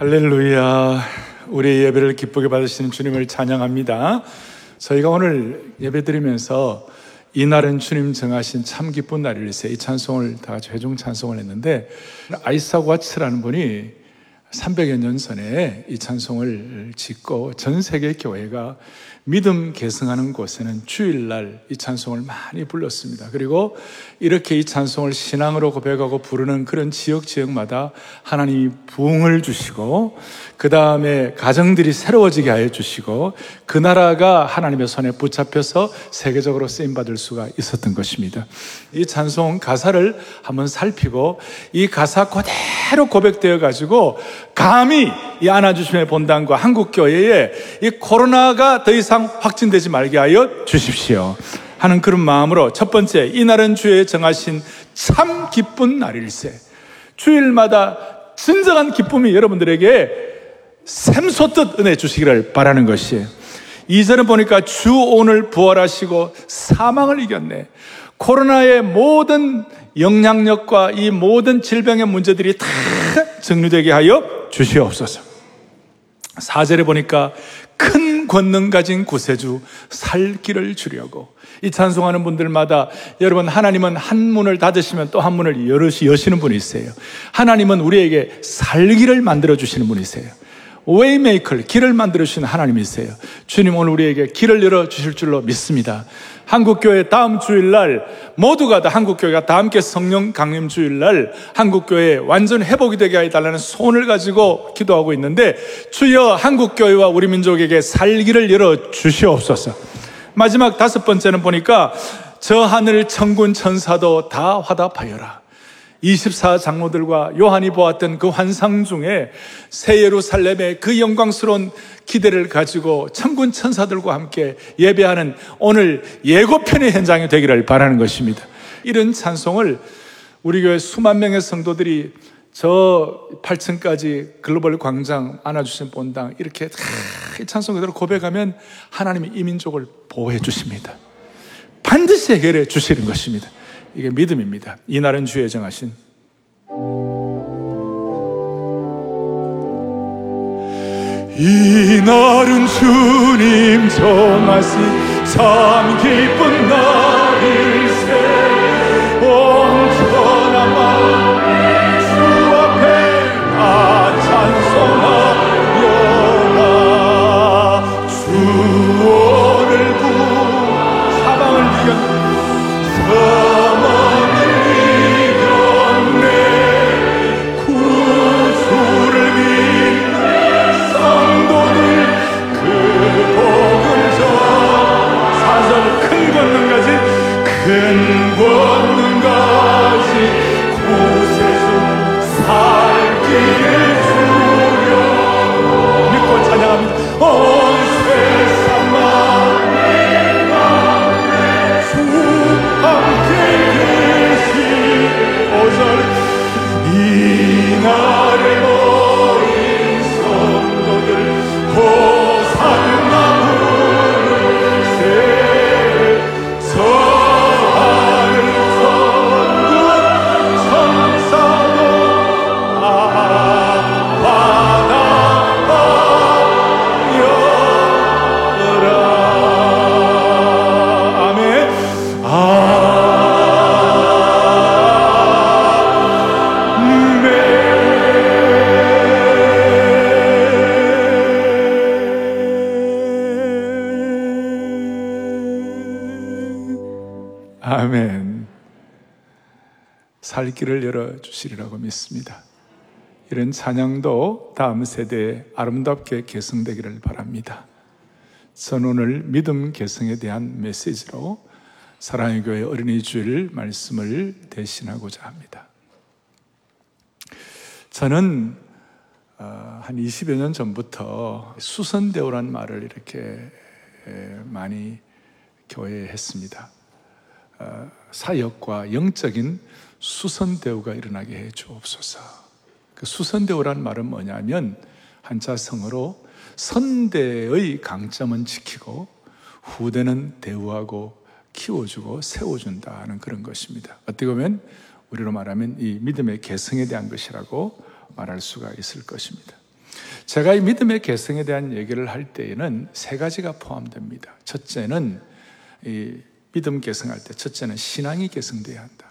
할렐루야. 우리 예배를 기쁘게 받으시는 주님을 찬양합니다. 저희가 오늘 예배 드리면서 이날은 주님 정하신 참 기쁜 날일세 이 찬송을 다 같이 회중 찬송을 했는데 아이삭 와츠라는 분이 300여 년 전에 이 찬송을 짓고 전 세계 교회가 믿음 계승하는 곳에는 주일날 이 찬송을 많이 불렀습니다. 그리고 이렇게 이 찬송을 신앙으로 고백하고 부르는 그런 지역 지역마다 하나님이 부흥을 주시고 그 다음에 가정들이 새로워지게 하여 주시고 그 나라가 하나님의 손에 붙잡혀서 세계적으로 쓰임 받을 수가 있었던 것입니다. 이 찬송 가사를 한번 살피고 이 가사 그대로 고백되어 가지고 감히 이 안아주심의 본당과 한국교회에 이 코로나가 더 이상 확진되지 말게 하여 주십시오. 하는 그런 마음으로 첫 번째, 이날은 주의 정하신 참 기쁜 날일세. 주일마다 진정한 기쁨이 여러분들에게 샘솟듯 은혜 주시기를 바라는 것이에요. 이절은 보니까 주 오늘 부활하시고 사망을 이겼네. 코로나의 모든 영향력과 이 모든 질병의 문제들이 다 정리되게 하여 주시옵소서. 사절에 보니까 큰 권능 가진 구세주 살 길을 주려고 이 찬송하는 분들마다 여러분 하나님은 한 문을 닫으시면 또 한 문을 열으시 여시는 분이세요. 하나님은 우리에게 살 길을 만들어 주시는 분이세요. way maker 길을 만들어 주시는 하나님이세요. 주님 오늘 우리에게 길을 열어 주실 줄로 믿습니다. 한국교회 다음 주일날 모두가 다 한국교회가 다 함께 성령 강림 주일날 한국교회 완전 회복이 되게 해달라는 소원을 가지고 기도하고 있는데 주여 한국교회와 우리 민족에게 살 길을 열어 주시옵소서. 마지막 다섯 번째는 보니까 저 하늘 천군 천사도 다 화답하여라. 24 장로들과 요한이 보았던 그 환상 중에 새 예루살렘의 그 영광스러운 기대를 가지고 천군 천사들과 함께 예배하는 오늘 예고편의 현장이 되기를 바라는 것입니다. 이런 찬송을 우리 교회 수만 명의 성도들이 저 8층까지 글로벌 광장 안아주신 본당 이렇게 이 찬송 그대로 고백하면 하나님이 이 민족을 보호해 주십니다. 반드시 해결해 주시는 것입니다. 이게 믿음입니다. 이날은 주의 정하신. 이날은 주님 정하신. 참 기쁜 날 살 길을 열어주시리라고 믿습니다. 이런 찬양도 다음 세대에 아름답게 계승되기를 바랍니다. 전 오늘 믿음 계승에 대한 메시지로 사랑의 교회 어린이 주일 말씀을 대신하고자 합니다. 저는 어, 한 20여 년 전부터 수선대오란 말을 이렇게 많이 교회에 했습니다. 어, 사역과 영적인 수선대우가 일어나게 해 주옵소서. 그 수선대우란 말은 뭐냐면 한자 성어로 선대의 강점은 지키고 후대는 대우하고 키워주고 세워준다는 그런 것입니다. 어떻게 보면 우리로 말하면 이 믿음의 개성에 대한 것이라고 말할 수가 있을 것입니다. 제가 이 믿음의 개성에 대한 얘기를 할 때에는 세 가지가 포함됩니다. 첫째는 이 믿음 개성할 때 첫째는 신앙이 개성돼야 한다.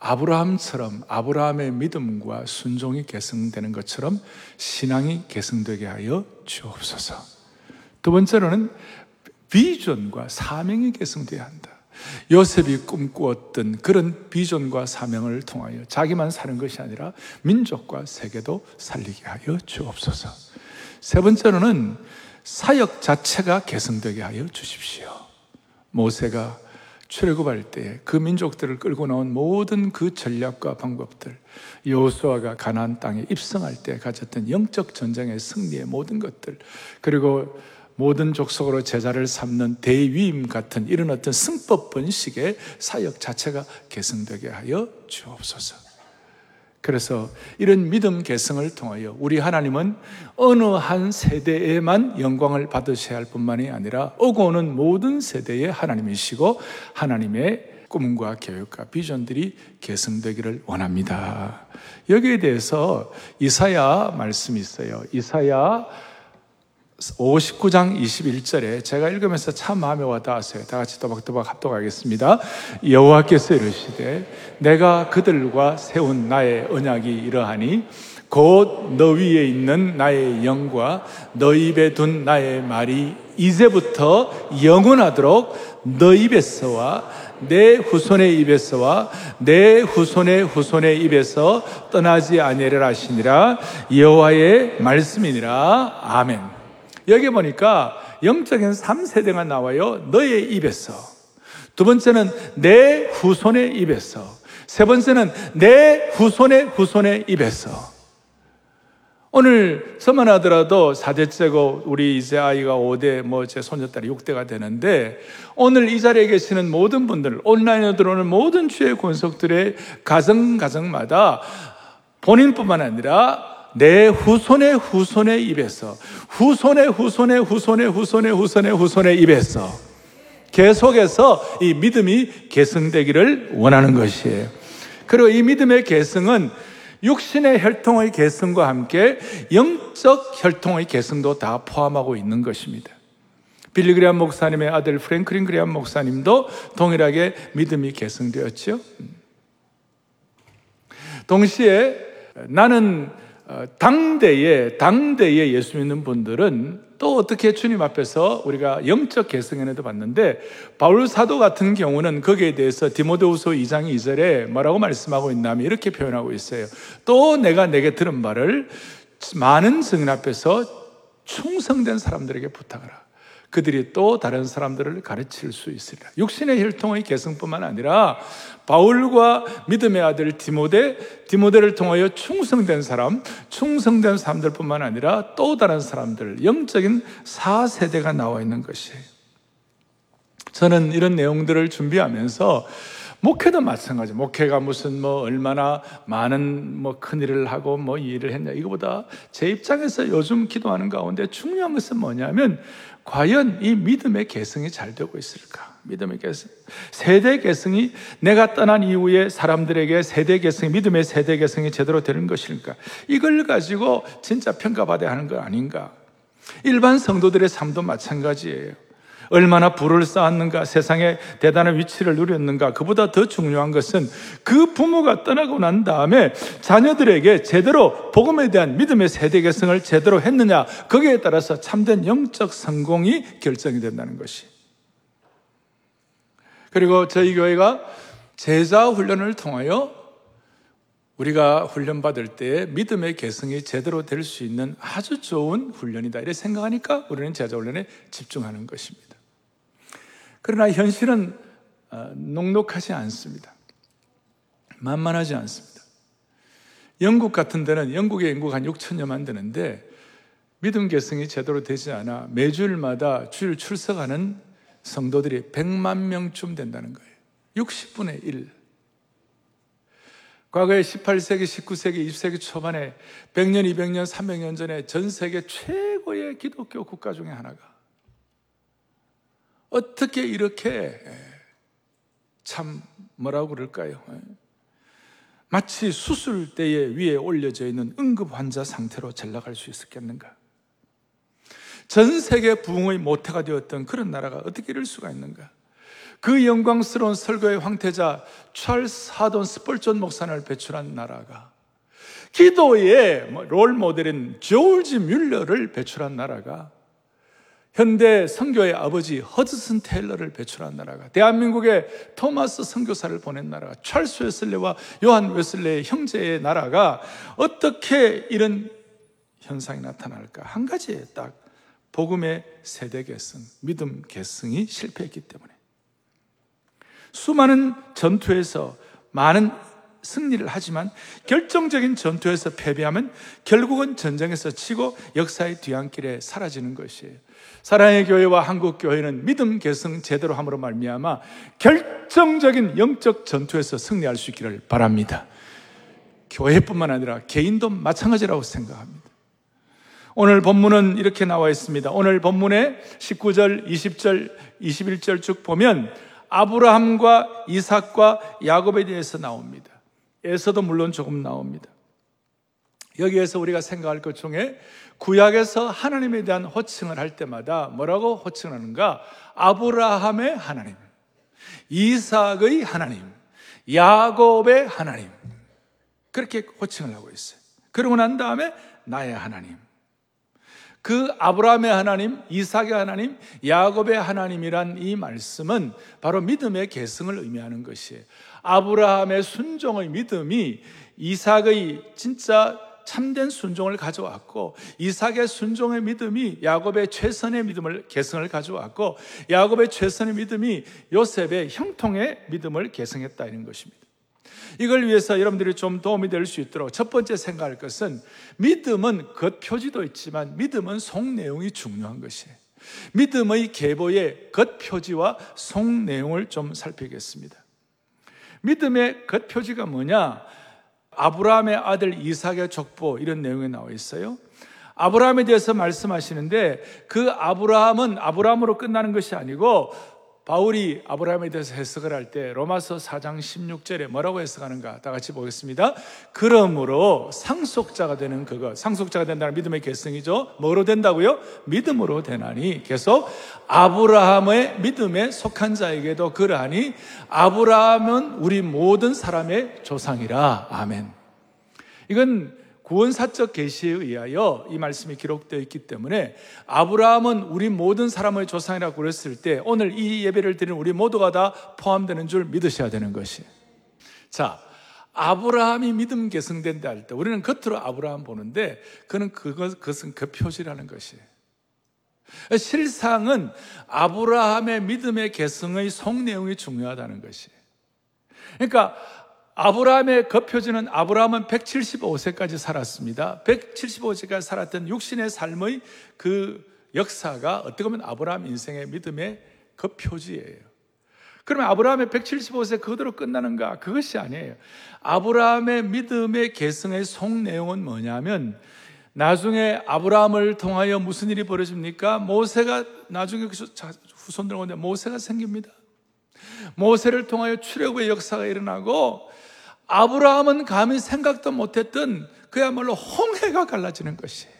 아브라함처럼 아브라함의 믿음과 순종이 개성되는 것처럼 신앙이 개성되게 하여 주옵소서. 두 번째로는 비전과 사명이 개성되어야 한다. 요셉이 꿈꾸었던 그런 비전과 사명을 통하여 자기만 사는 것이 아니라 민족과 세계도 살리게 하여 주옵소서. 세 번째로는 사역 자체가 개성되게 하여 주십시오. 모세가 출애굽할 때 그 민족들을 끌고 나온 모든 그 전략과 방법들, 여호수아가 가나안 땅에 입성할 때 가졌던 영적 전쟁의 승리의 모든 것들, 그리고 모든 족속으로 제자를 삼는 대위임 같은 이런 어떤 승법 번식의 사역 자체가 개성되게 하여 주옵소서. 그래서 이런 믿음 개성을 통하여 우리 하나님은 어느 한 세대에만 영광을 받으셔야 할 뿐만이 아니라 오고 오는 모든 세대의 하나님이시고 하나님의 꿈과 계획과 비전들이 개성되기를 원합니다. 여기에 대해서 이사야 말씀이 있어요. 이사야 59장 21절에 제가 읽으면서 참 마음에 와닿았어요. 다 같이 또박또박 합독하겠습니다. 여호와께서 이르시되 내가 그들과 세운 나의 언약이 이러하니 곧 너 위에 있는 나의 영과 너 입에 둔 나의 말이 이제부터 영원하도록 너 입에서와 내 후손의 입에서와 내 후손의 후손의 입에서 떠나지 아니하리라 하시니라 여호와의 말씀이니라 아멘. 여기 보니까 영적인 3세대가 나와요. 너의 입에서. 두 번째는 내 후손의 입에서. 세 번째는 내 후손의 후손의 입에서. 오늘 저만 하더라도 4대째고 우리 이제 아이가 5대, 뭐 제 손녀딸이 6대가 되는데 오늘 이 자리에 계시는 모든 분들, 온라인으로 들어오는 모든 주의 권속들의 가정, 가정마다 본인뿐만 아니라 내 후손의 후손의 입에서 후손의 후손의 후손의 후손의 후손의 후손의 입에서 계속해서 이 믿음이 계승되기를 원하는 것이에요. 그리고 이 믿음의 계승은 육신의 혈통의 계승과 함께 영적 혈통의 계승도 다 포함하고 있는 것입니다. 빌리 그리안 목사님의 아들 프랭클린 그리안 목사님도 동일하게 믿음이 계승되었죠. 동시에 나는 어, 당대에 당대에 예수 믿는 분들은 또 어떻게 주님 앞에서 우리가 영적 개성에도 봤는데 바울 사도 같은 경우는 거기에 대해서 디모데후서 2장 2절에 뭐라고 말씀하고 있냐면 이렇게 표현하고 있어요. 또 내가 내게 들은 말을 많은 증인 앞에서 충성된 사람들에게 부탁하라. 그들이 또 다른 사람들을 가르칠 수 있으리라. 육신의 혈통의 개성뿐만 아니라 바울과 믿음의 아들 디모데, 디모데를 통하여 충성된 사람, 충성된 사람들뿐만 아니라 또 다른 사람들, 영적인 4세대가 나와 있는 것이에요. 저는 이런 내용들을 준비하면서 목회도 마찬가지. 목회가 무슨 뭐 얼마나 많은 뭐 큰 일을 하고 뭐 일을 했냐. 이거보다 제 입장에서 요즘 기도하는 가운데 중요한 것은 뭐냐면 과연 이 믿음의 개성이 잘 되고 있을까? 믿음의 개성. 세대 개성이 내가 떠난 이후에 사람들에게 세대 개성이, 믿음의 세대 개성이 제대로 되는 것일까? 이걸 가지고 진짜 평가받아야 하는 거 아닌가? 일반 성도들의 삶도 마찬가지예요. 얼마나 부를 쌓았는가, 세상에 대단한 위치를 누렸는가, 그보다 더 중요한 것은 그 부모가 떠나고 난 다음에 자녀들에게 제대로 복음에 대한 믿음의 세대 개성을 제대로 했느냐, 거기에 따라서 참된 영적 성공이 결정이 된다는 것이. 그리고 저희 교회가 제자 훈련을 통하여 우리가 훈련받을 때 믿음의 개성이 제대로 될 수 있는 아주 좋은 훈련이다. 이렇게 생각하니까 우리는 제자 훈련에 집중하는 것입니다. 그러나 현실은 어, 녹록하지 않습니다. 만만하지 않습니다. 영국 같은 데는 영국의 인구가 한 6천여만 되는데 믿음 개성이 제대로 되지 않아 매주일마다 주일 출석하는 성도들이 100만 명쯤 된다는 거예요. 60분의 1. 과거에 18세기, 19세기, 20세기 초반에 100년, 200년, 300년 전에 전 세계 최고의 기독교 국가 중에 하나가 어떻게 이렇게 참 뭐라고 그럴까요? 마치 수술대에 위에 올려져 있는 응급 환자 상태로 전락할 수 있었겠는가? 전 세계 부흥의 모태가 되었던 그런 나라가 어떻게 이럴 수가 있는가? 그 영광스러운 설교의 황태자 찰스 해돈 스펄존 목사를 배출한 나라가 기도의 뭐 롤 모델인 조지 뮬러를 배출한 나라가 현대 선교의 아버지 허드슨 테일러를 배출한 나라가 대한민국의 토마스 선교사를 보낸 나라가 찰스 웨슬레와 요한 웨슬레의 형제의 나라가 어떻게 이런 현상이 나타날까? 한 가지에 딱 복음의 세대 계승, 믿음 계승이 실패했기 때문에 수많은 전투에서 많은 승리를 하지만 결정적인 전투에서 패배하면 결국은 전쟁에서 치고 역사의 뒤안길에 사라지는 것이에요. 사랑의 교회와 한국 교회는 믿음 계승 제대로 함으로 말미암아 결정적인 영적 전투에서 승리할 수 있기를 바랍니다. 교회뿐만 아니라 개인도 마찬가지라고 생각합니다. 오늘 본문은 이렇게 나와 있습니다. 오늘 본문에 19절, 20절, 21절 쭉 보면 아브라함과 이삭과 야곱에 대해서 나옵니다. 에서도 물론 조금 나옵니다. 여기에서 우리가 생각할 것 중에 구약에서 하나님에 대한 호칭을 할 때마다 뭐라고 호칭하는가? 아브라함의 하나님, 이삭의 하나님, 야곱의 하나님. 그렇게 호칭을 하고 있어요. 그러고 난 다음에 나의 하나님. 그 아브라함의 하나님, 이삭의 하나님, 야곱의 하나님이란 이 말씀은 바로 믿음의 계승을 의미하는 것이에요. 아브라함의 순종의 믿음이 이삭의 진짜 참된 순종을 가져왔고 이삭의 순종의 믿음이 야곱의 최선의 믿음을 개성을 가져왔고 야곱의 최선의 믿음이 요셉의 형통의 믿음을 개성했다 이런 것입니다. 이걸 위해서 여러분들이 좀 도움이 될 수 있도록 첫 번째 생각할 것은 믿음은 겉표지도 있지만 믿음은 속 내용이 중요한 것이에요. 믿음의 계보의 겉표지와 속 내용을 좀 살피겠습니다. 믿음의 겉표지가 뭐냐? 아브라함의 아들 이삭의 족보 이런 내용이 나와 있어요. 아브라함에 대해서 말씀하시는데 그 아브라함은 아브라함으로 끝나는 것이 아니고 바울이 아브라함에 대해서 해석을 할 때 로마서 4장 16절에 뭐라고 해석하는가 다 같이 보겠습니다. 그러므로 상속자가 되는 그것, 상속자가 된다는 믿음의 결성이죠. 뭐로 된다고요? 믿음으로 되나니 계속 아브라함의 믿음에 속한 자에게도 그러하니 아브라함은 우리 모든 사람의 조상이라. 아멘. 이건 구원사적 계시에 의하여 이 말씀이 기록되어 있기 때문에 아브라함은 우리 모든 사람의 조상이라고 그랬을 때 오늘 이 예배를 드리는 우리 모두가 다 포함되는 줄 믿으셔야 되는 것이. 자, 아브라함이 믿음 계승된다 할 때 우리는 겉으로 아브라함 보는데 그는 그것, 그것은 그 표시라는 것이에요. 실상은 아브라함의 믿음의 계승의 속 내용이 중요하다는 것이에요. 그러니까 아브라함의 겉표지는 아브라함은 175세까지 살았습니다. 175세까지 살았던 육신의 삶의 그 역사가 어떻게 보면 아브라함 인생의 믿음의 겉표지예요. 그러면 아브라함의 175세 그대로 끝나는가? 그것이 아니에요. 아브라함의 믿음의 계승의 속 내용은 뭐냐면 나중에 아브라함을 통하여 무슨 일이 벌어집니까? 모세가 나중에 후손들 오는데 모세가 생깁니다. 모세를 통하여 출애굽의 역사가 일어나고 아브라함은 감히 생각도 못했던 그야말로 홍해가 갈라지는 것이에요.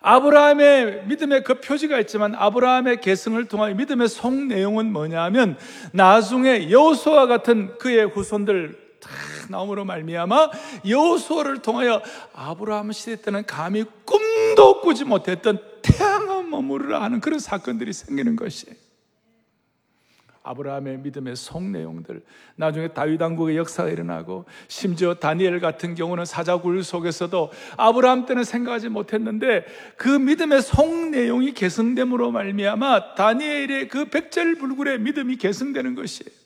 아브라함의 믿음의 그 표지가 있지만 아브라함의 계승을 통하여 믿음의 속 내용은 뭐냐면 나중에 여호수아 같은 그의 후손들 다 나옴으로 말미암아 여호수아를 통하여 아브라함 시대 때는 감히 꿈도 꾸지 못했던 태양을 머무르라 하는 그런 사건들이 생기는 것이에요. 아브라함의 믿음의 속 내용들, 나중에 다윗 왕국의 역사가 일어나고 심지어 다니엘 같은 경우는 사자굴 속에서도 아브라함 때는 생각하지 못했는데 그 믿음의 속 내용이 계승됨으로 말미암아 다니엘의 그 백절불굴의 믿음이 계승되는 것이에요.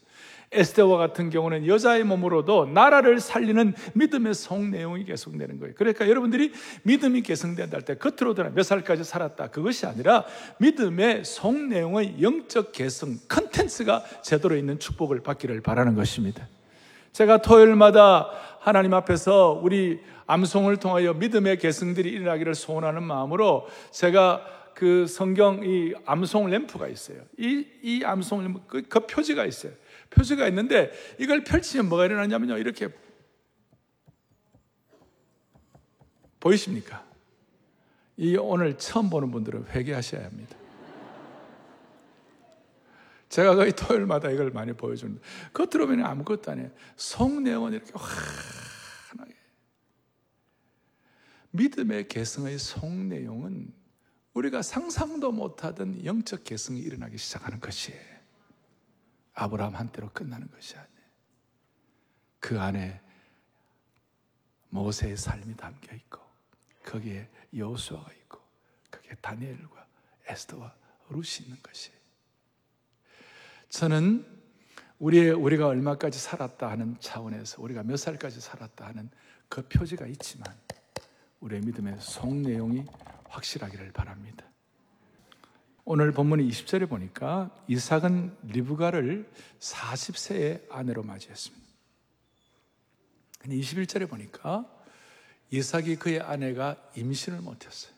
에스테와 같은 경우는 여자의 몸으로도 나라를 살리는 믿음의 속 내용이 계속되는 거예요. 그러니까 여러분들이 믿음이 계승된다 할 때 겉으로 드러 몇 살까지 살았다. 그것이 아니라 믿음의 속 내용의 영적 계승, 컨텐츠가 제대로 있는 축복을 받기를 바라는 것입니다. 제가 토요일마다 하나님 앞에서 우리 암송을 통하여 믿음의 계승들이 일어나기를 소원하는 마음으로 제가 그 성경 이 암송 램프가 있어요. 이, 이 암송 램프, 그, 그 표지가 있어요. 표지가 있는데 이걸 펼치면 뭐가 일어나냐면요. 이렇게 보이십니까? 이 오늘 처음 보는 분들은 회개하셔야 합니다. 제가 거의 토요일마다 이걸 많이 보여주는데 겉으로 보면 아무것도 아니에요. 속 내용은 이렇게 환하게 믿음의 개성의 속 내용은 우리가 상상도 못하던 영적 개성이 일어나기 시작하는 것이에요. 아브라함 한때로 끝나는 것이 아니에요. 그 안에 모세의 삶이 담겨 있고 거기에 여호수아가 있고 거기에 다니엘과 에스더와 룻이 있는 것이에요. 저는 우리의 우리가 얼마까지 살았다 하는 차원에서 우리가 몇 살까지 살았다 하는 그 표지가 있지만 우리의 믿음의 속 내용이 확실하기를 바랍니다. 오늘 본문 20절에 보니까 이삭은 리브가를 40세의 아내로 맞이했습니다. 21절에 보니까 이삭이 그의 아내가 임신을 못했어요.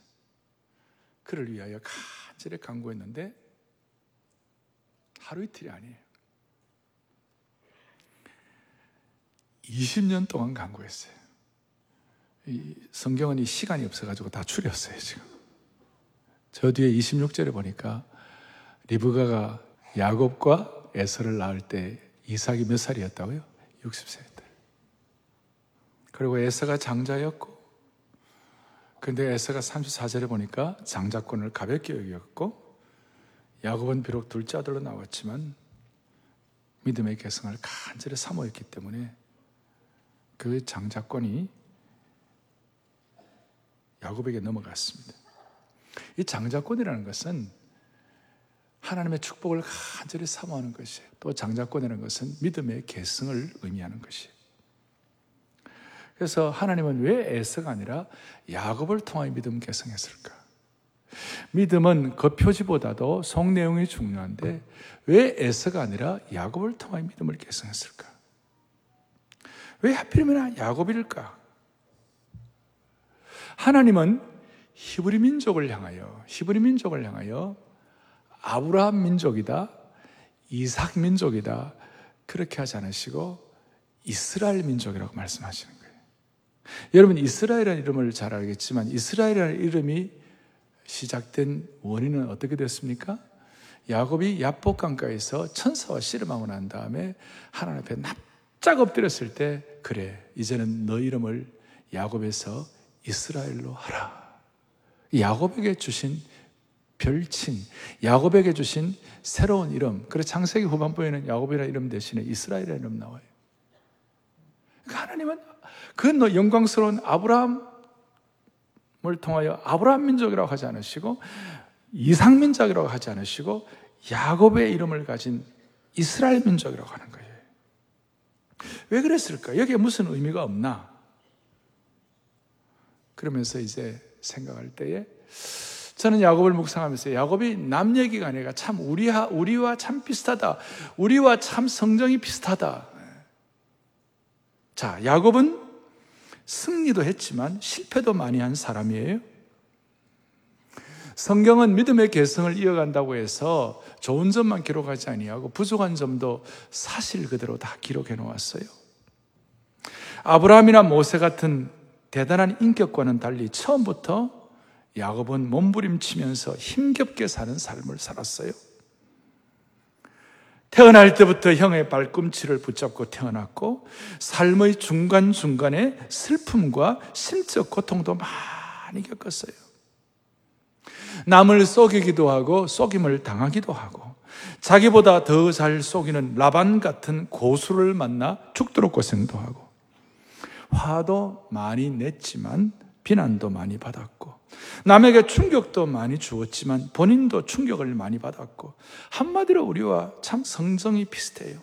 그를 위하여 간절히 강구했는데 하루 이틀이 아니에요. 20년 동안 강구했어요. 이 성경은 이 시간이 없어가지고 다 추렸어요, 지금. 저 뒤에 26절에 보니까 리브가가 야곱과 에서를 낳을 때 이삭이 몇 살이었다고요? 60세 때. 그리고 에서가 장자였고, 근데 에서가 34절에 보니까 장자권을 가볍게 여겼고, 야곱은 비록 둘째 아들로 나왔지만 믿음의 개성을 간절히 사모했기 때문에 그 장자권이 야곱에게 넘어갔습니다. 이 장자권이라는 것은 하나님의 축복을 간절히 사모하는 것이에요. 또 장자권이라는 것은 믿음의 개성을 의미하는 것이에요. 그래서 하나님은 왜 에서가 아니라 야곱을 통하여 믿음 개성했을까? 믿음은 그 표지보다도 속 내용이 중요한데 왜 에서가 아니라 야곱을 통하여 믿음을 개성했을까? 왜 하필이면 야곱일까? 하나님은 히브리 민족을 향하여 히브리 민족을 향하여 아브라함 민족이다, 이삭 민족이다 그렇게 하지 않으시고 이스라엘 민족이라고 말씀하시는 거예요. 여러분 이스라엘이라는 이름을 잘 알겠지만 이스라엘이라는 이름이 시작된 원인은 어떻게 됐습니까? 야곱이 야복 강가에서 천사와 씨름하고 난 다음에 하나님 앞에 납작 엎드렸을 때 그래 이제는 너 이름을 야곱에서 이스라엘로 하라. 야곱에게 주신 별칭, 야곱에게 주신 새로운 이름. 그래 창세기 후반부에는 야곱이라는 이름 대신에 이스라엘이라는 이름 나와요. 그러니까 하나님은 그 영광스러운 아브라함 을 통하여 아브라함 민족이라고 하지 않으시고 이상 민족이라고 하지 않으시고 야곱의 이름을 가진 이스라엘 민족이라고 하는 거예요. 왜 그랬을까? 여기에 무슨 의미가 없나? 그러면서 이제 생각할 때에 저는 야곱을 묵상하면서 야곱이 남 얘기가 아니라 참 우리와, 우리와 참 비슷하다. 우리와 참 성정이 비슷하다. 자, 야곱은 승리도 했지만 실패도 많이 한 사람이에요. 성경은 믿음의 개성을 이어간다고 해서 좋은 점만 기록하지 아니하고 부족한 점도 사실 그대로 다 기록해 놓았어요. 아브라함이나 모세 같은 대단한 인격과는 달리 처음부터 야곱은 몸부림치면서 힘겹게 사는 삶을 살았어요. 태어날 때부터 형의 발꿈치를 붙잡고 태어났고 삶의 중간중간에 슬픔과 심적 고통도 많이 겪었어요. 남을 속이기도 하고 속임을 당하기도 하고 자기보다 더 잘 속이는 라반 같은 고수를 만나 죽도록 고생도 하고 화도 많이 냈지만 비난도 많이 받았고 남에게 충격도 많이 주었지만 본인도 충격을 많이 받았고 한마디로 우리와 참 성정이 비슷해요.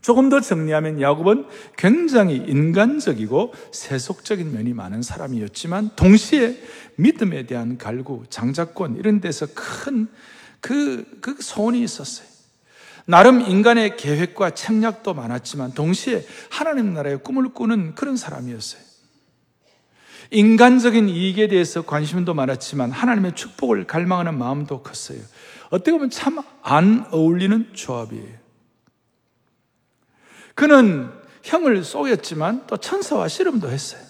조금 더 정리하면 야곱은 굉장히 인간적이고 세속적인 면이 많은 사람이었지만 동시에 믿음에 대한 갈구, 장자권 이런 데서 큰 그, 그 소원이 있었어요. 나름 인간의 계획과 책략도 많았지만 동시에 하나님 나라의 꿈을 꾸는 그런 사람이었어요. 인간적인 이익에 대해서 관심도 많았지만 하나님의 축복을 갈망하는 마음도 컸어요. 어떻게 보면 참 안 어울리는 조합이에요. 그는 형을 속였지만 또 천사와 씨름도 했어요.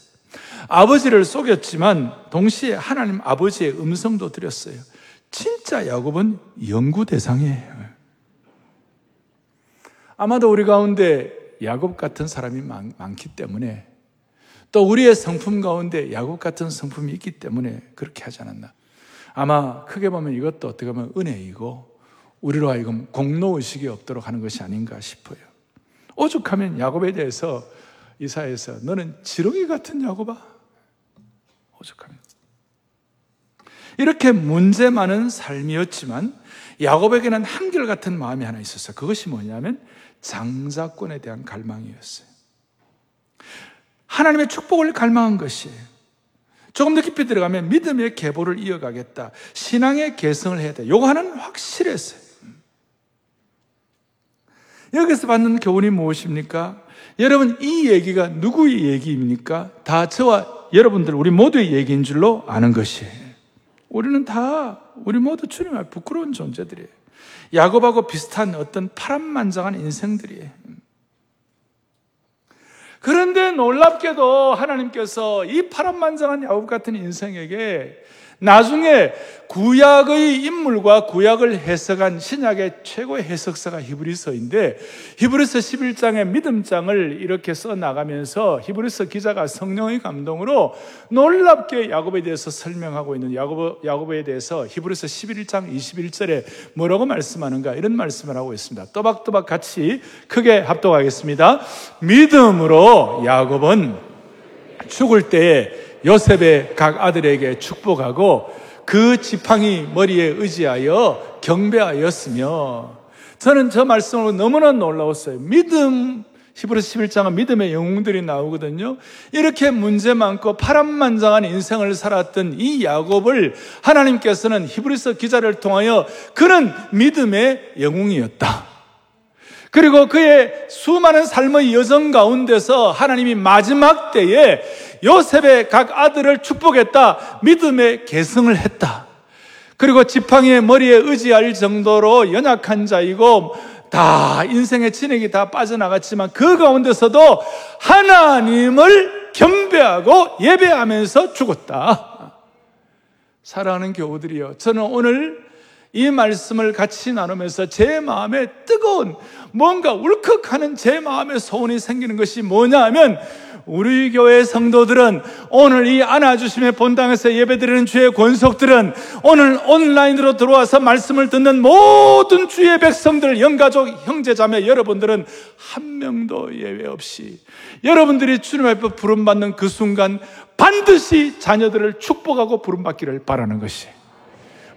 아버지를 속였지만 동시에 하나님 아버지의 음성도 드렸어요. 진짜 야곱은 연구 대상이에요. 아마도 우리 가운데 야곱 같은 사람이 많, 많기 때문에 또 우리의 성품 가운데 야곱 같은 성품이 있기 때문에 그렇게 하지 않았나. 아마 크게 보면 이것도 어떻게 보면 은혜이고 우리로 하여금 공로의식이 없도록 하는 것이 아닌가 싶어요. 오죽하면 야곱에 대해서 이사에서 너는 지렁이 같은 야곱아. 오죽하면. 이렇게 문제 많은 삶이었지만 야곱에게는 한결같은 마음이 하나 있었어요. 그것이 뭐냐면 장자권에 대한 갈망이었어요. 하나님의 축복을 갈망한 것이에요. 조금 더 깊이 들어가면 믿음의 계보를 이어가겠다. 신앙의 개성을 해야 돼. 요거 하나는 확실했어요. 여기서 받는 교훈이 무엇입니까? 여러분, 이 얘기가 누구의 얘기입니까? 다 저와 여러분들, 우리 모두의 얘기인 줄로 아는 것이에요. 우리는 다, 우리 모두 주님 앞에 부끄러운 존재들이에요. 야곱하고 비슷한 어떤 파란만장한 인생들이에요. 그런데 놀랍게도 하나님께서 이 파란만장한 야곱 같은 인생에게 나중에 구약의 인물과 구약을 해석한 신약의 최고의 해석사가 히브리서인데 히브리서 11장의 믿음장을 이렇게 써 나가면서 히브리서 기자가 성령의 감동으로 놀랍게 야곱에 대해서 설명하고 있는 야곱, 야곱에 대해서 히브리서 11장 21절에 뭐라고 말씀하는가 이런 말씀을 하고 있습니다. 또박또박 같이 크게 합독하겠습니다. 믿음으로 야곱은 죽을 때에 요셉의 각 아들에게 축복하고 그 지팡이 머리에 의지하여 경배하였으며 저는 저 말씀으로 너무나 놀라웠어요. 믿음 히브리서 11장은 믿음의 영웅들이 나오거든요. 이렇게 문제 많고 파란만장한 인생을 살았던 이 야곱을 하나님께서는 히브리서 기자를 통하여 그는 믿음의 영웅이었다. 그리고 그의 수많은 삶의 여정 가운데서 하나님이 마지막 때에 요셉의 각 아들을 축복했다. 믿음의 계승을 했다. 그리고 지팡이의 머리에 의지할 정도로 연약한 자이고 다 인생의 진액이 다 빠져나갔지만 그 가운데서도 하나님을 경배하고 예배하면서 죽었다. 사랑하는 교우들이요. 저는 오늘 이 말씀을 같이 나누면서 제 마음에 뜨거운 뭔가 울컥하는 제 마음에 소원이 생기는 것이 뭐냐 하면 우리 교회 성도들은 오늘 이 안아주심의 본당에서 예배드리는 주의 권속들은 오늘 온라인으로 들어와서 말씀을 듣는 모든 주의 백성들, 영가족, 형제자매 여러분들은 한 명도 예외 없이 여러분들이 주님 앞에 부름받는 그 순간 반드시 자녀들을 축복하고 부름받기를 바라는 것이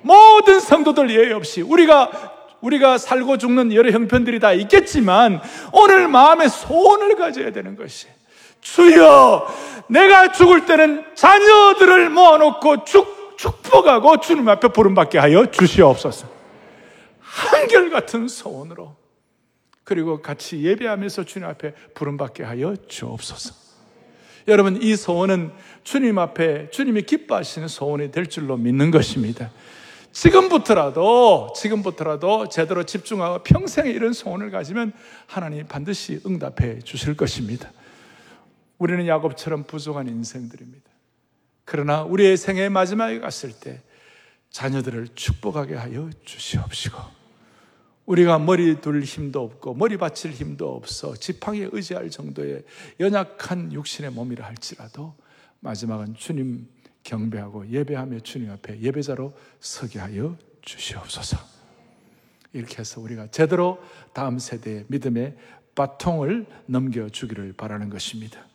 모든 성도들 예외 없이 우리가 우리가 살고 죽는 여러 형편들이 다 있겠지만 오늘 마음에 소원을 가져야 되는 것이 주여 내가 죽을 때는 자녀들을 모아놓고 축, 축복하고 주님 앞에 부름받게 하여 주시옵소서. 한결같은 소원으로 그리고 같이 예배하면서 주님 앞에 부름받게 하여 주옵소서. 여러분 이 소원은 주님 앞에 주님이 기뻐하시는 소원이 될 줄로 믿는 것입니다 지금부터라도, 지금부터라도 제대로 집중하고 평생에 이런 소원을 가지면 하나님 반드시 응답해 주실 것입니다. 우리는 야곱처럼 부족한 인생들입니다. 그러나 우리의 생의 마지막에 갔을 때 자녀들을 축복하게 하여 주시옵시고, 우리가 머리 둘 힘도 없고 머리 받칠 힘도 없어 지팡이에 의지할 정도의 연약한 육신의 몸이라 할지라도 마지막은 주님 경배하고 예배하며 주님 앞에 예배자로 서게 하여 주시옵소서. 이렇게 해서 우리가 제대로 다음 세대의 믿음의 바통을 넘겨주기를 바라는 것입니다.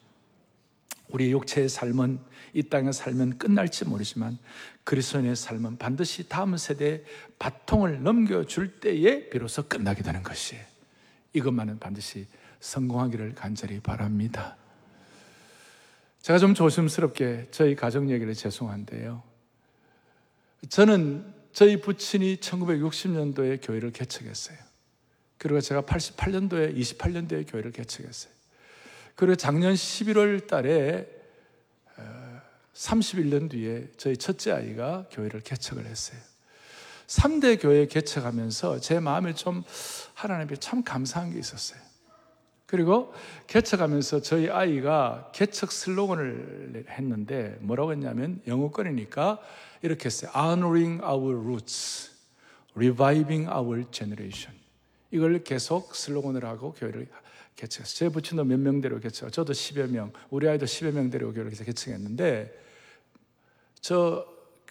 우리 육체의 삶은 이 땅에 살면 끝날지 모르지만 그리스도인의 삶은 반드시 다음 세대에 바통을 넘겨줄 때에 비로소 끝나게 되는 것이에요. 이것만은 반드시 성공하기를 간절히 바랍니다. 제가 좀 조심스럽게 저희 가정 얘기를 죄송한데요. 저는 저희 부친이 1960년도에 교회를 개척했어요. 그리고 제가 88년도에, 28년도에 교회를 개척했어요. 그리고 작년 11월 달에 31년 어, 뒤에 저희 첫째 아이가 교회를 개척을 했어요. 3대 교회 개척하면서 제 마음에 좀 하나님께 참 감사한 게 있었어요. 그리고 개척하면서 저희 아이가 개척 슬로건을 했는데 뭐라고 했냐면 영어권이니까 이렇게 했어요. Honoring our roots, reviving our generation. 이걸 계속 슬로건을 하고 교회를 개척했어요. 제 부친도 몇 명대로 개척, 저도 10여 명, 우리 아이도 10여 명대로 교회를 개척했는데 저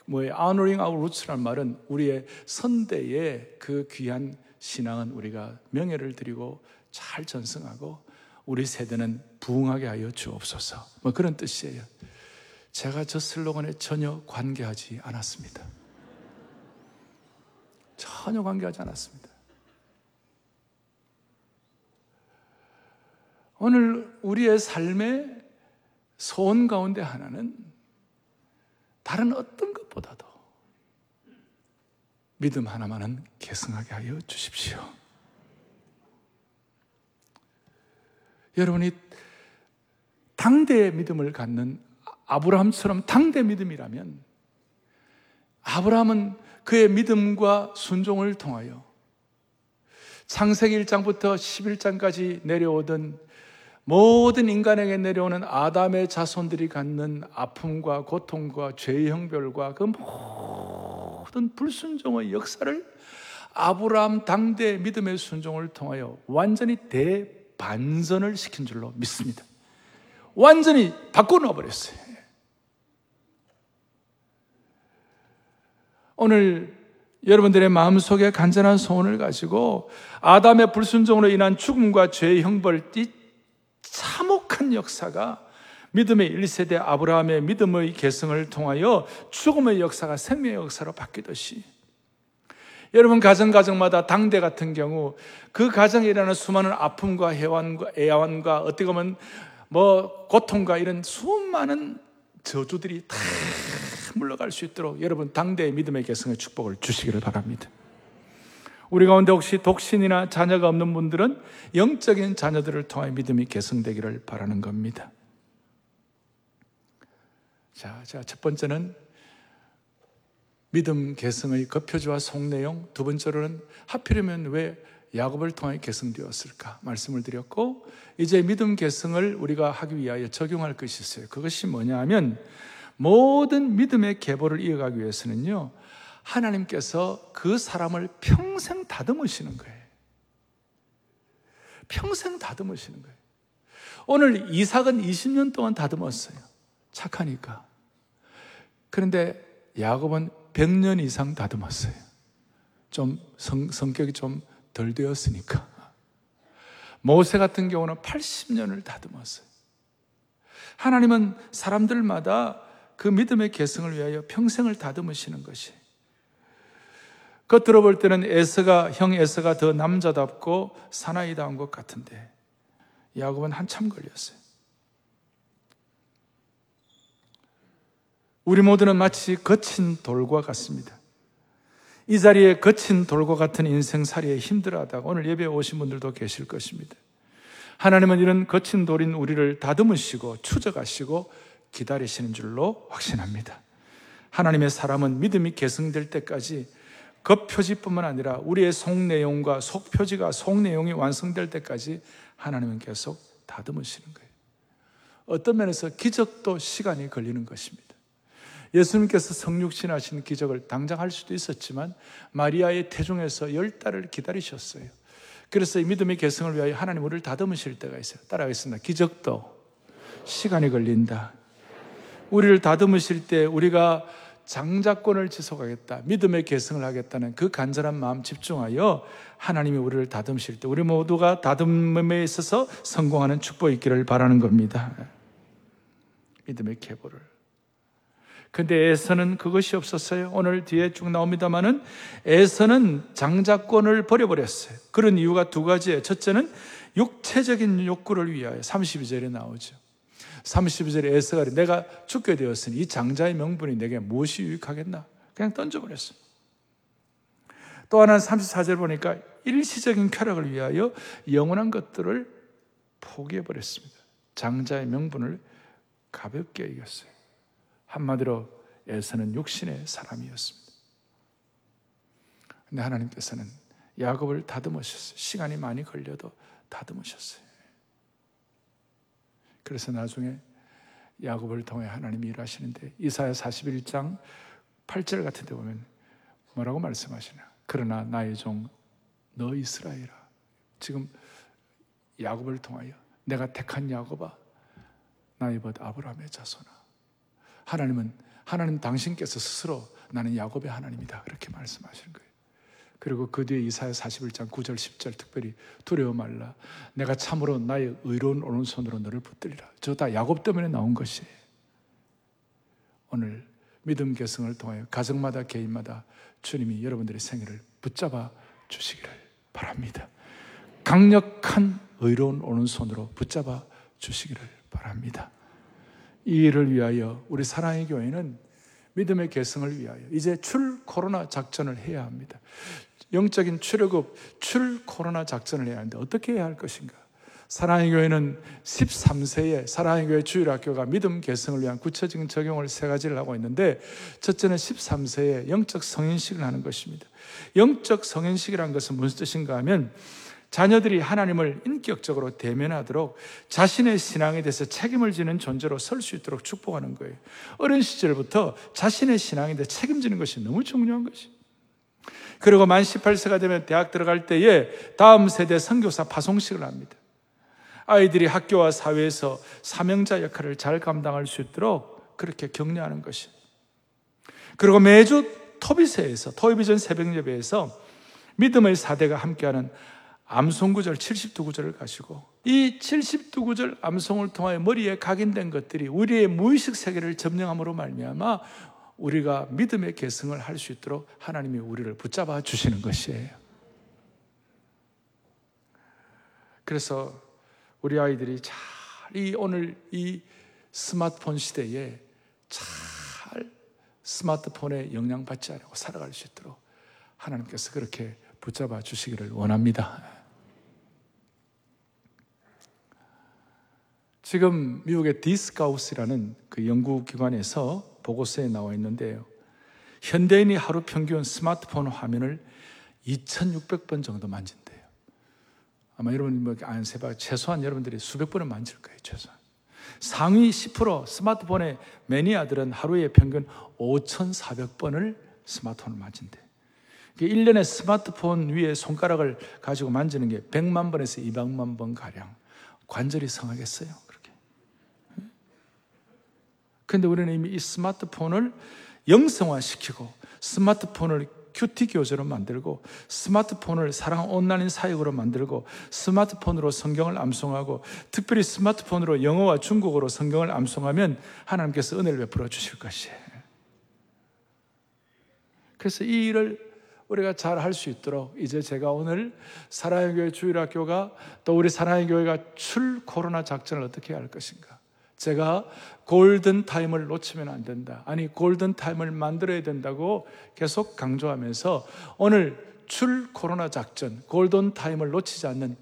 뭐에 honoring our roots라는 말은 우리의 선대의 그 귀한 신앙은 우리가 명예를 드리고 잘 전승하고 우리 세대는 부흥하게 하여 주옵소서. 뭐 그런 뜻이에요. 제가 저 슬로건에 전혀 관계하지 않았습니다. 전혀 관계하지 않았습니다. 오늘 우리의 삶의 소원 가운데 하나는 다른 어떤 것보다도 믿음 하나만은 계승하게 하여 주십시오. 여러분이 당대의 믿음을 갖는 아브라함처럼 당대 믿음이라면 아브라함은 그의 믿음과 순종을 통하여 창세기 1장부터 11장까지 내려오던 모든 인간에게 내려오는 아담의 자손들이 갖는 아픔과 고통과 죄의 형별과 그 모든 불순종의 역사를 아브라함 당대 믿음의 순종을 통하여 완전히 대 반전을 시킨 줄로 믿습니다. 완전히 바꿔놓아 버렸어요. 오늘 여러분들의 마음속에 간절한 소원을 가지고 아담의 불순종으로 인한 죽음과 죄의 형벌, 이 참혹한 역사가 믿음의 1세대 아브라함의 믿음의 개성을 통하여 죽음의 역사가 생명의 역사로 바뀌듯이 여러분 가정 가정마다 당대 같은 경우 그 가정에 일어나는 수많은 아픔과 해완과 애완과 어떻게 보면 뭐 고통과 이런 수많은 저주들이 다 물러갈 수 있도록 여러분 당대의 믿음의 개성의 축복을 주시기를 바랍니다. 우리 가운데 혹시 독신이나 자녀가 없는 분들은 영적인 자녀들을 통해 믿음이 개성되기를 바라는 겁니다. 자, 자, 첫 번째는 믿음 개성의 거표지와 속내용, 두 번째로는 하필이면 왜 야곱을 통해 개성되었을까 말씀을 드렸고 이제 믿음 개성을 우리가 하기 위하여 적용할 것이 있어요. 그것이 뭐냐 하면 모든 믿음의 계보를 이어가기 위해서는요. 하나님께서 그 사람을 평생 다듬으시는 거예요. 평생 다듬으시는 거예요. 오늘 이삭은 20년 동안 다듬었어요. 착하니까. 그런데 야곱은 100년 이상 다듬었어요. 좀 성, 성격이 좀 덜 되었으니까. 모세 같은 경우는 80년을 다듬었어요. 하나님은 사람들마다 그 믿음의 개성을 위하여 평생을 다듬으시는 것이. 겉으로 볼 때는 에서가, 형 에서가 더 남자답고 사나이다운 것 같은데, 야곱은 한참 걸렸어요. 우리 모두는 마치 거친 돌과 같습니다. 이 자리에 거친 돌과 같은 인생살이에 힘들어하다가 오늘 예배에 오신 분들도 계실 것입니다. 하나님은 이런 거친 돌인 우리를 다듬으시고 추적하시고 기다리시는 줄로 확신합니다. 하나님의 사람은 믿음이 개성될 때까지 겉표지뿐만 아니라 우리의 속 내용과 속표지가 속 내용이 완성될 때까지 하나님은 계속 다듬으시는 거예요. 어떤 면에서 기적도 시간이 걸리는 것입니다. 예수님께서 성육신 하신 기적을 당장 할 수도 있었지만 마리아의 태중에서 열 달을 기다리셨어요. 그래서 이 믿음의 개성을 위하여 하나님 우리를 다듬으실 때가 있어요. 따라가겠습니다. 기적도 시간이 걸린다. 우리를 다듬으실 때 우리가 장자권을 지속하겠다. 믿음의 개성을 하겠다는 그 간절한 마음 집중하여 하나님이 우리를 다듬으실 때 우리 모두가 다듬음에 있어서 성공하는 축복이 있기를 바라는 겁니다. 믿음의 계보를. 근데 에서는 그것이 없었어요. 오늘 뒤에 쭉 나옵니다만은 에서는 장자권을 버려버렸어요. 그런 이유가 두 가지예요. 첫째는 육체적인 욕구를 위하여 32절에 나오죠. 32절에 에서가 내가 죽게 되었으니 이 장자의 명분이 내게 무엇이 유익하겠나? 그냥 던져버렸어요. 또 하나는 34절 보니까 일시적인 쾌락을 위하여 영원한 것들을 포기해버렸습니다. 장자의 명분을 가볍게 여겼어요. 한마디로 에서는 육신의 사람이었습니다. 근데 하나님께서는 야곱을 다듬으셨어요. 시간이 많이 걸려도 다듬으셨어요. 그래서 나중에 야곱을 통해 하나님이 일하시는데 이사야 41장 8절 같은 데 보면 뭐라고 말씀하시나? 그러나 나의 종 너 이스라엘아 지금 야곱을 통하여 내가 택한 야곱아 나의 벗 아브라함의 자손아 하나님은 하나님 당신께서 스스로 나는 야곱의 하나님이다 그렇게 말씀하시는 거예요. 그리고 그 뒤에 이사야 41장 9절 10절 특별히 두려워 말라 내가 참으로 나의 의로운 오른손으로 너를 붙들리라 저 다 야곱 때문에 나온 것이에요. 오늘 믿음 계승을 통하여 가정마다 개인마다 주님이 여러분들의 생애를 붙잡아 주시기를 바랍니다. 강력한 의로운 오른손으로 붙잡아 주시기를 바랍니다. 이 일을 위하여 우리 사랑의 교회는 믿음의 계승을 위하여 이제 출 코로나 작전을 해야 합니다. 영적인 출애굽 출 코로나 작전을 해야 하는데 어떻게 해야 할 것인가? 사랑의 교회는 13세에 사랑의 교회 주일학교가 믿음 계승을 위한 구체적인 적용을 세 가지를 하고 있는데 첫째는 13세에 영적 성인식을 하는 것입니다. 영적 성인식이란 것은 무슨 뜻인가 하면 자녀들이 하나님을 인격적으로 대면하도록 자신의 신앙에 대해서 책임을 지는 존재로 설 수 있도록 축복하는 거예요. 어린 시절부터 자신의 신앙에 대해 책임지는 것이 너무 중요한 것이. 그리고 만 18세가 되면 대학 들어갈 때에 다음 세대 선교사 파송식을 합니다. 아이들이 학교와 사회에서 사명자 역할을 잘 감당할 수 있도록 그렇게 격려하는 것이. 그리고 매주 토비세에서 토비전 새벽 예배에서 믿음의 사대가 함께하는 암송구절 72구절을 가시고 이 72구절 암송을 통하여 머리에 각인된 것들이 우리의 무의식 세계를 점령함으로 말미암아 우리가 믿음의 계승을 할 수 있도록 하나님이 우리를 붙잡아 주시는 것이에요. 그래서 우리 아이들이 잘 이 오늘 이 스마트폰 시대에 잘 스마트폰에 영향받지 않고 살아갈 수 있도록 하나님께서 그렇게 붙잡아 주시기를 원합니다. 지금 미국의 디스카우스라는 그 연구기관에서 보고서에 나와 있는데요. 현대인이 하루 평균 스마트폰 화면을 2,600번 정도 만진대요. 아마 여러분 뭐안 세봐 최소한 여러분들이 수백 번은 만질 거예요, 최소한. 상위 10% 스마트폰의 매니아들은 하루에 평균 5,400번을 스마트폰을 만진대. 1년에 스마트폰 위에 손가락을 가지고 만지는 게 100만 번에서 200만 번 가량 관절이 성하겠어요. 근데 우리는 이미 이 스마트폰을 영성화시키고 스마트폰을 큐티 교재로 만들고 스마트폰을 사랑 온라인 사역으로 만들고 스마트폰으로 성경을 암송하고 특별히 스마트폰으로 영어와 중국어로 성경을 암송하면 하나님께서 은혜를 베풀어 주실 것이에요. 그래서 이 일을 우리가 잘 할 수 있도록 이제 제가 오늘 사랑의 교회 주일학교가 또 우리 사랑의 교회가 출 코로나 작전을 어떻게 할 것인가. 제가 골든 타임을 놓치면 안 된다. 아니, 골든 타임을 만들어야 된다고 계속 강조하면서 오늘 출 코로나 작전, 골든 타임을 놓치지 않는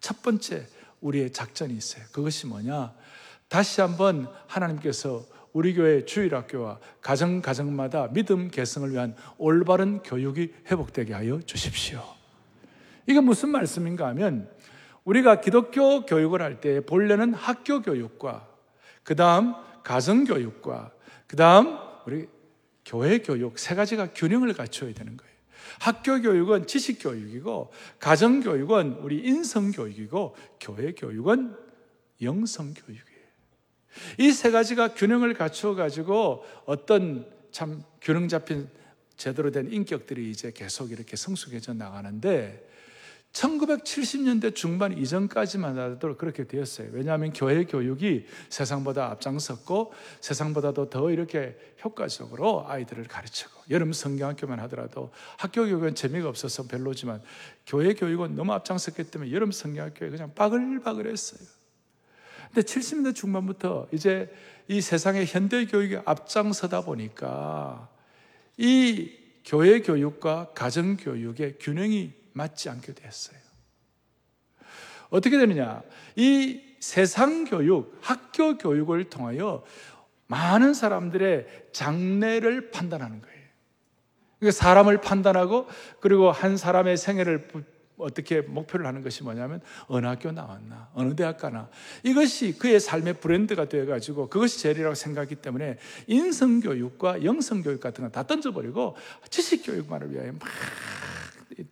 첫 번째 우리의 작전이 있어요. 그것이 뭐냐? 다시 한번 하나님께서 우리 교회 주일학교와 가정 가정마다 믿음 계승을 위한 올바른 교육이 회복되게 하여 주십시오. 이게 무슨 말씀인가 하면 우리가 기독교 교육을 할 때 본래는 학교 교육과 그 다음 가정 교육과 그 다음 우리 교회 교육 세 가지가 균형을 갖춰야 되는 거예요. 학교 교육은 지식 교육이고 가정 교육은 우리 인성 교육이고 교회 교육은 영성 교육이에요. 이 세 가지가 균형을 갖추어 가지고 어떤 참 균형 잡힌 제대로 된 인격들이 이제 계속 이렇게 성숙해져 나가는데 1970년대 중반 이전까지만 하도 그렇게 되었어요. 왜냐하면 교회 교육이 세상보다 앞장섰고 세상보다도 더 이렇게 효과적으로 아이들을 가르치고 여름 성경학교만 하더라도 학교 교육은 재미가 없어서 별로지만 교회 교육은 너무 앞장섰기 때문에 여름 성경학교에 그냥 빠글빠글했어요. 근데 70년대 중반부터 이제 이 세상의 현대 교육이 앞장서다 보니까 이 교회 교육과 가정 교육의 균형이 맞지 않게 됐어요. 어떻게 되느냐? 이 세상 교육, 학교 교육을 통하여 많은 사람들의 장래를 판단하는 거예요. 그러니까 사람을 판단하고 그리고 한 사람의 생애를 어떻게 목표를 하는 것이 뭐냐면 어느 학교 나왔나 어느 대학 가나 이것이 그의 삶의 브랜드가 되어가지고 그것이 제일이라고 생각하기 때문에 인성교육과 영성교육 같은 거다 던져버리고 지식교육만을 위하여 막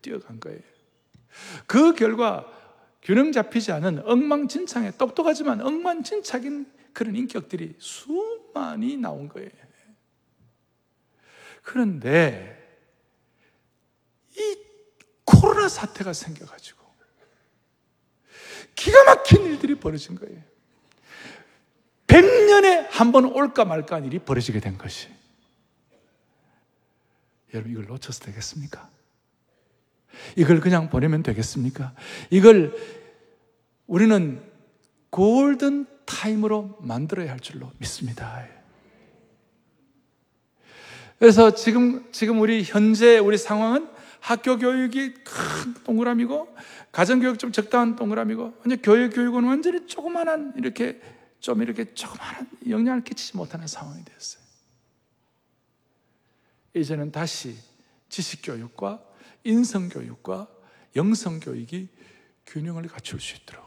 뛰어간 거예요 그 결과 균형 잡히지 않은 엉망진창에 똑똑하지만 엉망진창인 그런 인격들이 수많이 나온 거예요 그런데 이 코로나 사태가 생겨가지고 기가 막힌 일들이 벌어진 거예요. 100년에 한 번 올까 말까 한 일이 벌어지게 된 것이. 여러분, 이걸 놓쳐서 되겠습니까? 이걸 그냥 보내면 되겠습니까? 이걸 우리는 골든 타임으로 만들어야 할 줄로 믿습니다. 그래서 지금, 지금 우리 현재 우리 상황은 학교 교육이 큰 동그라미고 가정교육 좀 적당한 동그라미고 이제 교육 교육은 완전히 조그만한 이렇게 좀 이렇게 조그만한 영향을 끼치지 못하는 상황이 됐어요. 이제는 다시 지식교육과 인성교육과 영성교육이 균형을 갖출 수 있도록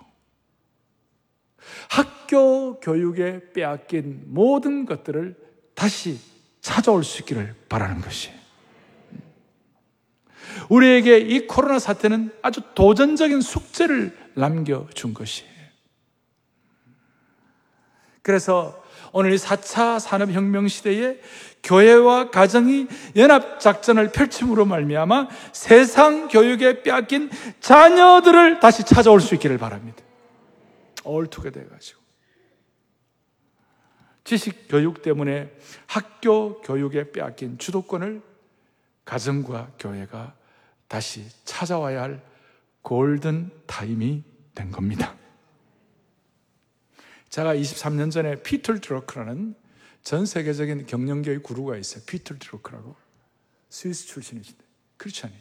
학교 교육에 빼앗긴 모든 것들을 다시 찾아올 수 있기를 바라는 것이에요. 우리에게 이 코로나 사태는 아주 도전적인 숙제를 남겨준 것이에요. 그래서 오늘 이 4차 산업혁명 시대에 교회와 가정이 연합 작전을 펼침으로 말미암아 세상 교육에 빼앗긴 자녀들을 다시 찾아올 수 있기를 바랍니다. 올투게 돼 가지고. 지식 교육 때문에 학교 교육에 빼앗긴 주도권을 가정과 교회가 다시 찾아와야 할 골든 타임이 된 겁니다. 제가 23년 전에 피틀 드러크라는 전 세계적인 경영교육 구루가 있어요. 피틀 드러크라고. 스위스 출신이신데. 않아요.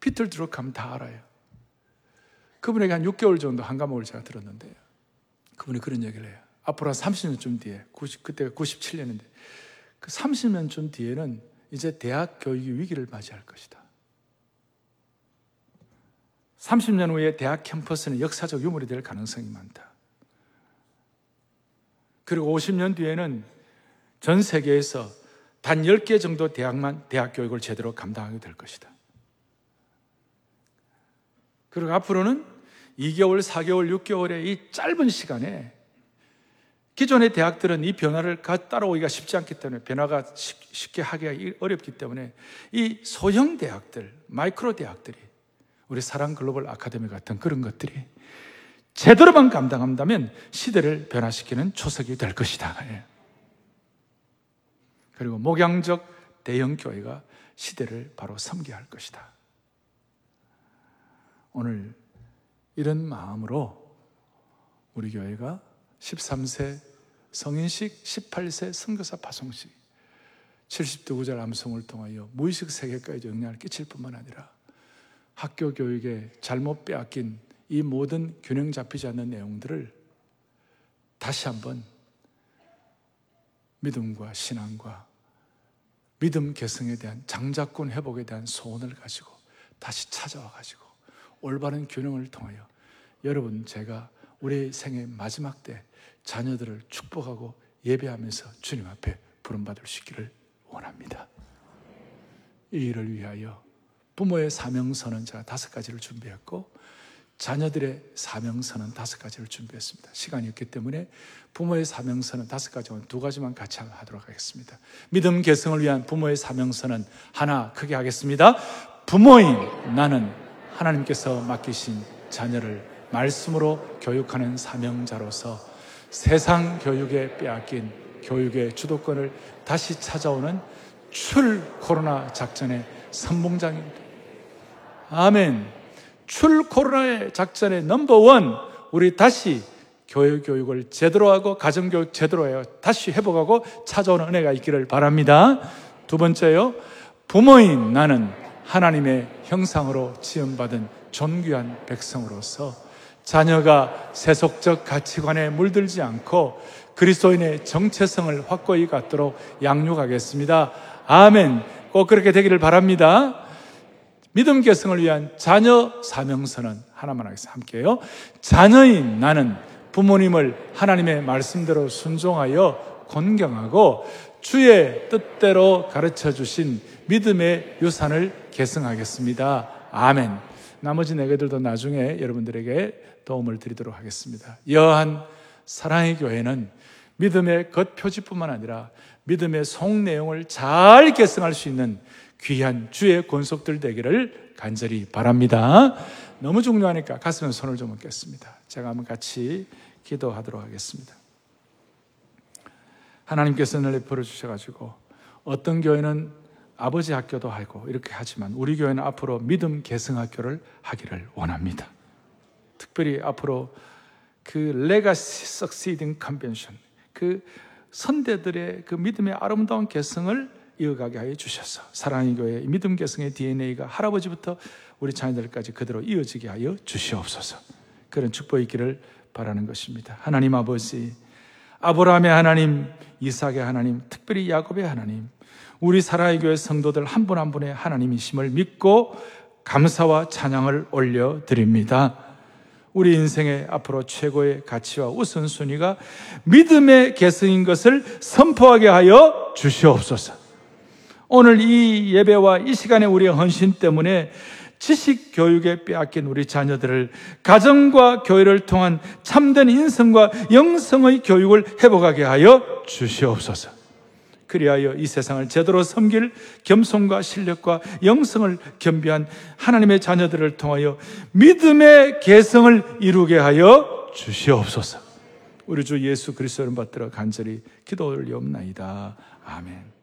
피틀 드러크 하면 다 알아요. 그분에게 한 6개월 정도 한 과목을 제가 들었는데 그분이 그런 얘기를 해요. 앞으로 한 30년쯤 뒤에, 90, 그때가 97년인데 그 30년쯤 뒤에는 이제 대학 교육이 위기를 맞이할 것이다. 30년 후에 대학 캠퍼스는 역사적 유물이 될 가능성이 많다. 그리고 50년 뒤에는 전 세계에서 단 10개 정도 대학만 대학 교육을 제대로 감당하게 될 것이다. 그리고 앞으로는 2개월, 4개월, 6개월의 이 짧은 시간에 기존의 대학들은 이 변화를 따라오기가 쉽지 않기 때문에 변화가 쉽게 하기가 어렵기 때문에 이 소형 대학들, 마이크로 대학들이 우리 사랑 글로벌 아카데미 같은 그런 것들이 제대로만 감당한다면 시대를 변화시키는 초석이 될 것이다. 예. 그리고 목양적 대형 교회가 시대를 바로 섬게 할 것이다. 오늘 이런 마음으로 우리 교회가 13세 성인식, 18세 선교사 파송식, 70대 구절 암송을 통하여 무의식 세계까지 영향을 끼칠 뿐만 아니라 학교 교육에 잘못 빼앗긴 이 모든 균형 잡히지 않는 내용들을 다시 한번 믿음과 신앙과 믿음 개성에 대한 장자권 회복에 대한 소원을 가지고 다시 찾아와 가지고 올바른 균형을 통하여 여러분 제가 우리 생의 마지막 때 자녀들을 축복하고 예배하면서 주님 앞에 부름받을 수 있기를 원합니다. 이 일을 위하여 부모의 사명서는 제가 다섯 가지를 준비했고 자녀들의 사명서는 다섯 가지를 준비했습니다. 시간이 없기 때문에 부모의 사명서는 다섯 가지, 두 가지만 같이 하도록 하겠습니다. 믿음 개성을 위한 부모의 사명서는 하나 크게 하겠습니다. 부모인 나는 하나님께서 맡기신 자녀를 말씀으로 교육하는 사명자로서 세상 교육에 빼앗긴 교육의 주도권을 다시 찾아오는 출 코로나 작전의 선봉장입니다. 아멘. 출 코로나의 작전의 넘버원, 우리 다시 교육 교육을 제대로 하고 가정 교육 제대로 해요. 다시 회복하고 찾아오는 은혜가 있기를 바랍니다. 두 번째요. 부모인 나는 하나님의 형상으로 지음 받은 존귀한 백성으로서 자녀가 세속적 가치관에 물들지 않고 그리스도인의 정체성을 확고히 갖도록 양육하겠습니다. 아멘. 꼭 그렇게 되기를 바랍니다. 믿음 계승을 위한 자녀 사명서는 하나만 하겠습니다. 함께요. 자녀인 나는 부모님을 하나님의 말씀대로 순종하여 존경하고 주의 뜻대로 가르쳐 주신 믿음의 유산을 계승하겠습니다. 아멘. 나머지 네 개들도 나중에 여러분들에게 도움을 드리도록 하겠습니다. 여한 사랑의 교회는 믿음의 겉표지뿐만 아니라 믿음의 속 내용을 잘 계승할 수 있는 귀한 주의 권속들 되기를 간절히 바랍니다. 너무 중요하니까 가슴에 손을 좀 얹겠습니다. 제가 한번 같이 기도하도록 하겠습니다. 하나님께서 늘 베풀어 주셔가지고 어떤 교회는 아버지 학교도 하고 이렇게 하지만 우리 교회는 앞으로 믿음 계승 학교를 하기를 원합니다. 특별히 앞으로 그 레가시 석시딩 컨벤션 그 선대들의 그 믿음의 아름다운 계승을 이어가게 하여 주셔서 사랑의 교회 믿음 계승의 DNA가 할아버지부터 우리 자녀들까지 그대로 이어지게 하여 주시옵소서. 그런 축복이 있기를 바라는 것입니다. 하나님 아버지, 아브라함의 하나님, 이삭의 하나님, 특별히 야곱의 하나님, 우리 사랑의 교회 성도들 한 분 한 분의 하나님이심을 믿고 감사와 찬양을 올려 드립니다. 우리 인생의 앞으로 최고의 가치와 우선순위가 믿음의 계승인 것을 선포하게 하여 주시옵소서. 오늘 이 예배와 이 시간에 우리의 헌신 때문에 지식 교육에 빼앗긴 우리 자녀들을 가정과 교회를 통한 참된 인성과 영성의 교육을 회복하게 하여 주시옵소서. 그리하여 이 세상을 제대로 섬길 겸손과 실력과 영성을 겸비한 하나님의 자녀들을 통하여 믿음의 개성을 이루게 하여 주시옵소서. 우리 주 예수 그리스도를 받들어 간절히 기도 올리옵나이다. 아멘.